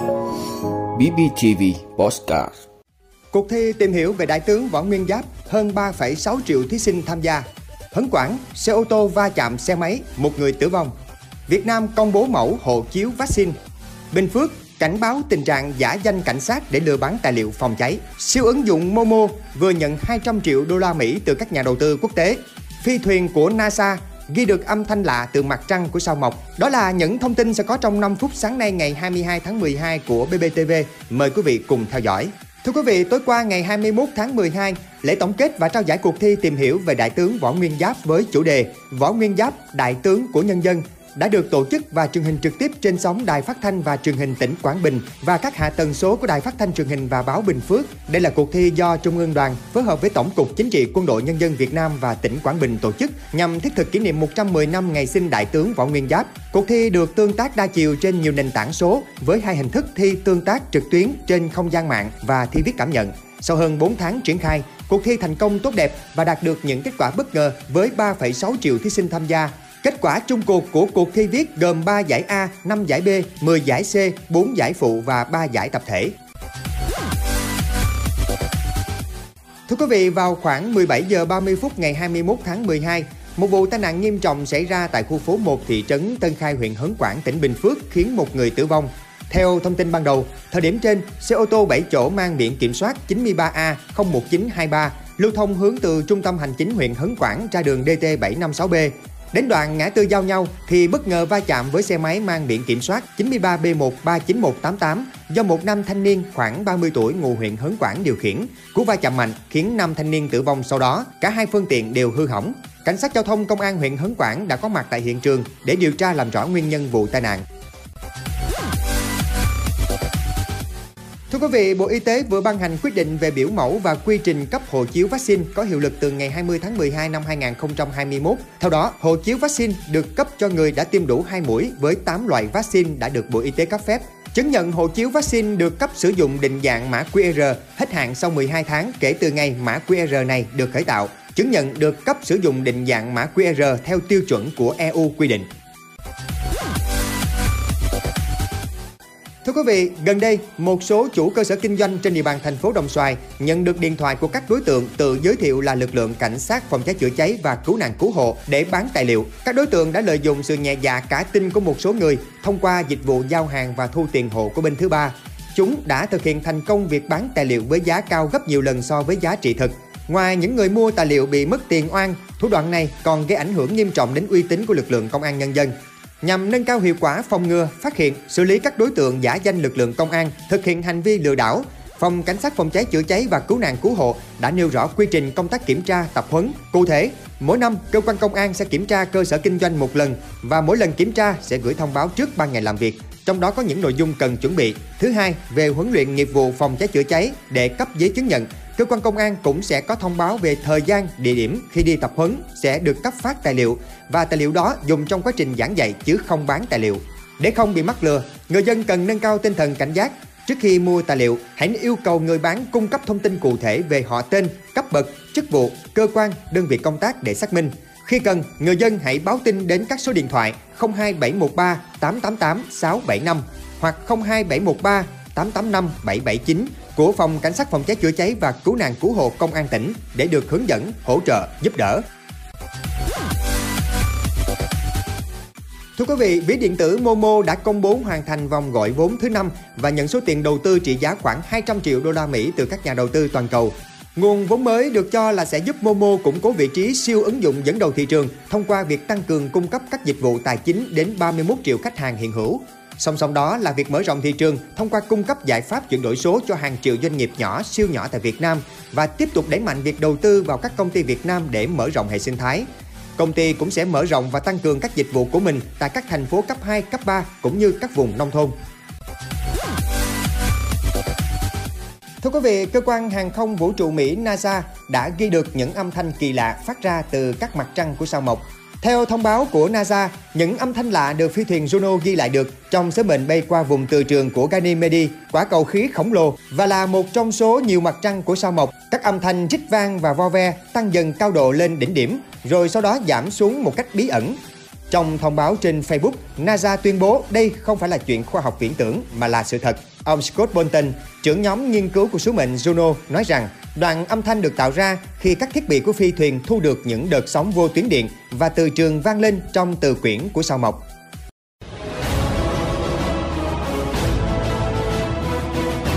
BBTV Postcard Cuộc thi tìm hiểu về Đại tướng Võ Nguyên Giáp, hơn 3,6 triệu thí sinh tham gia. Hấn Quảng, xe ô tô va chạm xe máy, một người tử vong. Việt Nam công bố mẫu hộ chiếu vaccine. Bình Phước, cảnh báo tình trạng giả danh cảnh sát để lừa bán tài liệu phòng cháy. Siêu ứng dụng Momo vừa nhận 200 triệu đô la Mỹ từ các nhà đầu tư quốc tế. Phi thuyền của NASA ghi được âm thanh lạ từ mặt trăng của sao mộc. Đó là những thông tin sẽ có trong 5 phút sáng nay ngày 22 tháng 12 của BBTV. Mời quý vị cùng theo dõi. Thưa quý vị, tối qua ngày 21 tháng 12, lễ tổng kết và trao giải cuộc thi tìm hiểu về Đại tướng Võ Nguyên Giáp với chủ đề Võ Nguyên Giáp, Đại tướng của nhân dân đã được tổ chức và truyền hình trực tiếp trên sóng Đài Phát thanh và Truyền hình tỉnh Quảng Bình và các hạ tần số của Đài Phát thanh Truyền hình và báo Bình Phước. Đây là cuộc thi do Trung ương Đoàn phối hợp với Tổng cục Chính trị Quân đội Nhân dân Việt Nam và tỉnh Quảng Bình tổ chức nhằm thiết thực kỷ niệm 110 năm ngày sinh Đại tướng Võ Nguyên Giáp. Cuộc thi được tương tác đa chiều trên nhiều nền tảng số với hai hình thức thi tương tác trực tuyến trên không gian mạng và thi viết cảm nhận. Sau hơn 4 tháng triển khai, cuộc thi thành công tốt đẹp và đạt được những kết quả bất ngờ với 3,6 triệu thí sinh tham gia Kết quả chung cuộc của cuộc thi viết gồm 3 giải A, 5 giải B, 10 giải C, 4 giải phụ và 3 giải tập thể. Thưa quý vị, vào khoảng 17 giờ 30 phút ngày 21 tháng 12, một vụ tai nạn nghiêm trọng xảy ra tại khu phố 1 thị trấn Tân Khai huyện Hớn Quản, tỉnh Bình Phước khiến một người tử vong. Theo thông tin ban đầu, thời điểm trên, xe ô tô 7 chỗ mang biển kiểm soát 93A01923 lưu thông hướng từ trung tâm hành chính huyện Hớn Quản ra đường DT756B Đến đoạn ngã tư giao nhau thì bất ngờ va chạm với xe máy mang biển kiểm soát 93B139188 do một nam thanh niên khoảng 30 tuổi ngụ huyện Hớn Quảng điều khiển. Cú va chạm mạnh khiến nam thanh niên tử vong sau đó, cả hai phương tiện đều hư hỏng. Cảnh sát giao thông công an huyện Hớn Quảng đã có mặt tại hiện trường để điều tra làm rõ nguyên nhân vụ tai nạn. Thưa quý vị, Bộ Y tế vừa ban hành quyết định về biểu mẫu và quy trình cấp hộ chiếu vaccine có hiệu lực từ ngày 20 tháng 12 năm 2021. Theo đó, hộ chiếu vaccine được cấp cho người đã tiêm đủ 2 mũi với 8 loại vaccine đã được Bộ Y tế cấp phép. Chứng nhận hộ chiếu vaccine được cấp sử dụng định dạng mã QR hết hạn sau 12 tháng kể từ ngày mã QR này được khởi tạo. Chứng nhận được cấp sử dụng định dạng mã QR theo tiêu chuẩn của EU quy định. Thưa quý vị, gần đây, một số chủ cơ sở kinh doanh trên địa bàn thành phố Đồng Xoài nhận được điện thoại của các đối tượng tự giới thiệu là lực lượng cảnh sát phòng cháy chữa cháy và cứu nạn cứu hộ để bán tài liệu. Các đối tượng đã lợi dụng sự nhẹ dạ cả tin của một số người thông qua dịch vụ giao hàng và thu tiền hộ của bên thứ ba. Chúng đã thực hiện thành công việc bán tài liệu với giá cao gấp nhiều lần so với giá trị thực. Ngoài những người mua tài liệu bị mất tiền oan, thủ đoạn này còn gây ảnh hưởng nghiêm trọng đến uy tín của lực lượng công an nhân dân. Nhằm nâng cao hiệu quả phòng ngừa, phát hiện, xử lý các đối tượng giả danh lực lượng công an thực hiện hành vi lừa đảo, Phòng Cảnh sát phòng cháy chữa cháy và cứu nạn cứu hộ đã nêu rõ quy trình công tác kiểm tra, tập huấn. Cụ thể, mỗi năm cơ quan công an sẽ kiểm tra cơ sở kinh doanh một lần và mỗi lần kiểm tra sẽ gửi thông báo trước 3 ngày làm việc. Trong đó có những nội dung cần chuẩn bị. Thứ hai, về huấn luyện nghiệp vụ phòng cháy chữa cháy để cấp giấy chứng nhận. Cơ quan công an cũng sẽ có thông báo về thời gian, địa điểm khi đi tập huấn sẽ được cấp phát tài liệu và tài liệu đó dùng trong quá trình giảng dạy chứ không bán tài liệu. Để không bị mắc lừa, người dân cần nâng cao tinh thần cảnh giác. Trước khi mua tài liệu, hãy yêu cầu người bán cung cấp thông tin cụ thể về họ tên, cấp bậc, chức vụ, cơ quan, đơn vị công tác để xác minh. Khi cần, người dân hãy báo tin đến các số điện thoại 02713 888 675 hoặc 02713 885 779 của Phòng Cảnh sát phòng cháy chữa cháy và cứu nạn cứu hộ Công an tỉnh để được hướng dẫn, hỗ trợ, giúp đỡ. Thưa quý vị, ví điện tử Momo đã công bố hoàn thành vòng gọi vốn thứ năm và nhận số tiền đầu tư trị giá khoảng 200 triệu đô la Mỹ từ các nhà đầu tư toàn cầu. Nguồn vốn mới được cho là sẽ giúp Momo củng cố vị trí siêu ứng dụng dẫn đầu thị trường thông qua việc tăng cường cung cấp các dịch vụ tài chính đến 31 triệu khách hàng hiện hữu. Song song đó là việc mở rộng thị trường thông qua cung cấp giải pháp chuyển đổi số cho hàng triệu doanh nghiệp nhỏ, siêu nhỏ tại Việt Nam và tiếp tục đẩy mạnh việc đầu tư vào các công ty Việt Nam để mở rộng hệ sinh thái. Công ty cũng sẽ mở rộng và tăng cường các dịch vụ của mình tại các thành phố cấp 2, cấp 3 cũng như các vùng nông thôn. Thưa quý vị, cơ quan hàng không vũ trụ Mỹ NASA đã ghi được những âm thanh kỳ lạ phát ra từ các mặt trăng của sao Mộc theo thông báo của NASA, những âm thanh lạ được phi thuyền Juno ghi lại được trong sứ mệnh bay qua vùng từ trường của Ganymede, quả cầu khí khổng lồ và là một trong số nhiều mặt trăng của sao Mộc. Các âm thanh rít vang và vo ve tăng dần cao độ lên đỉnh điểm, rồi sau đó giảm xuống một cách bí ẩn. Trong thông báo trên Facebook, NASA tuyên bố đây không phải là chuyện khoa học viễn tưởng mà là sự thật. Ông Scott Bolton, trưởng nhóm nghiên cứu của sứ mệnh Juno, nói rằng đoạn âm thanh được tạo ra khi các thiết bị của phi thuyền thu được những đợt sóng vô tuyến điện và từ trường vang lên trong từ quyển của sao mộc.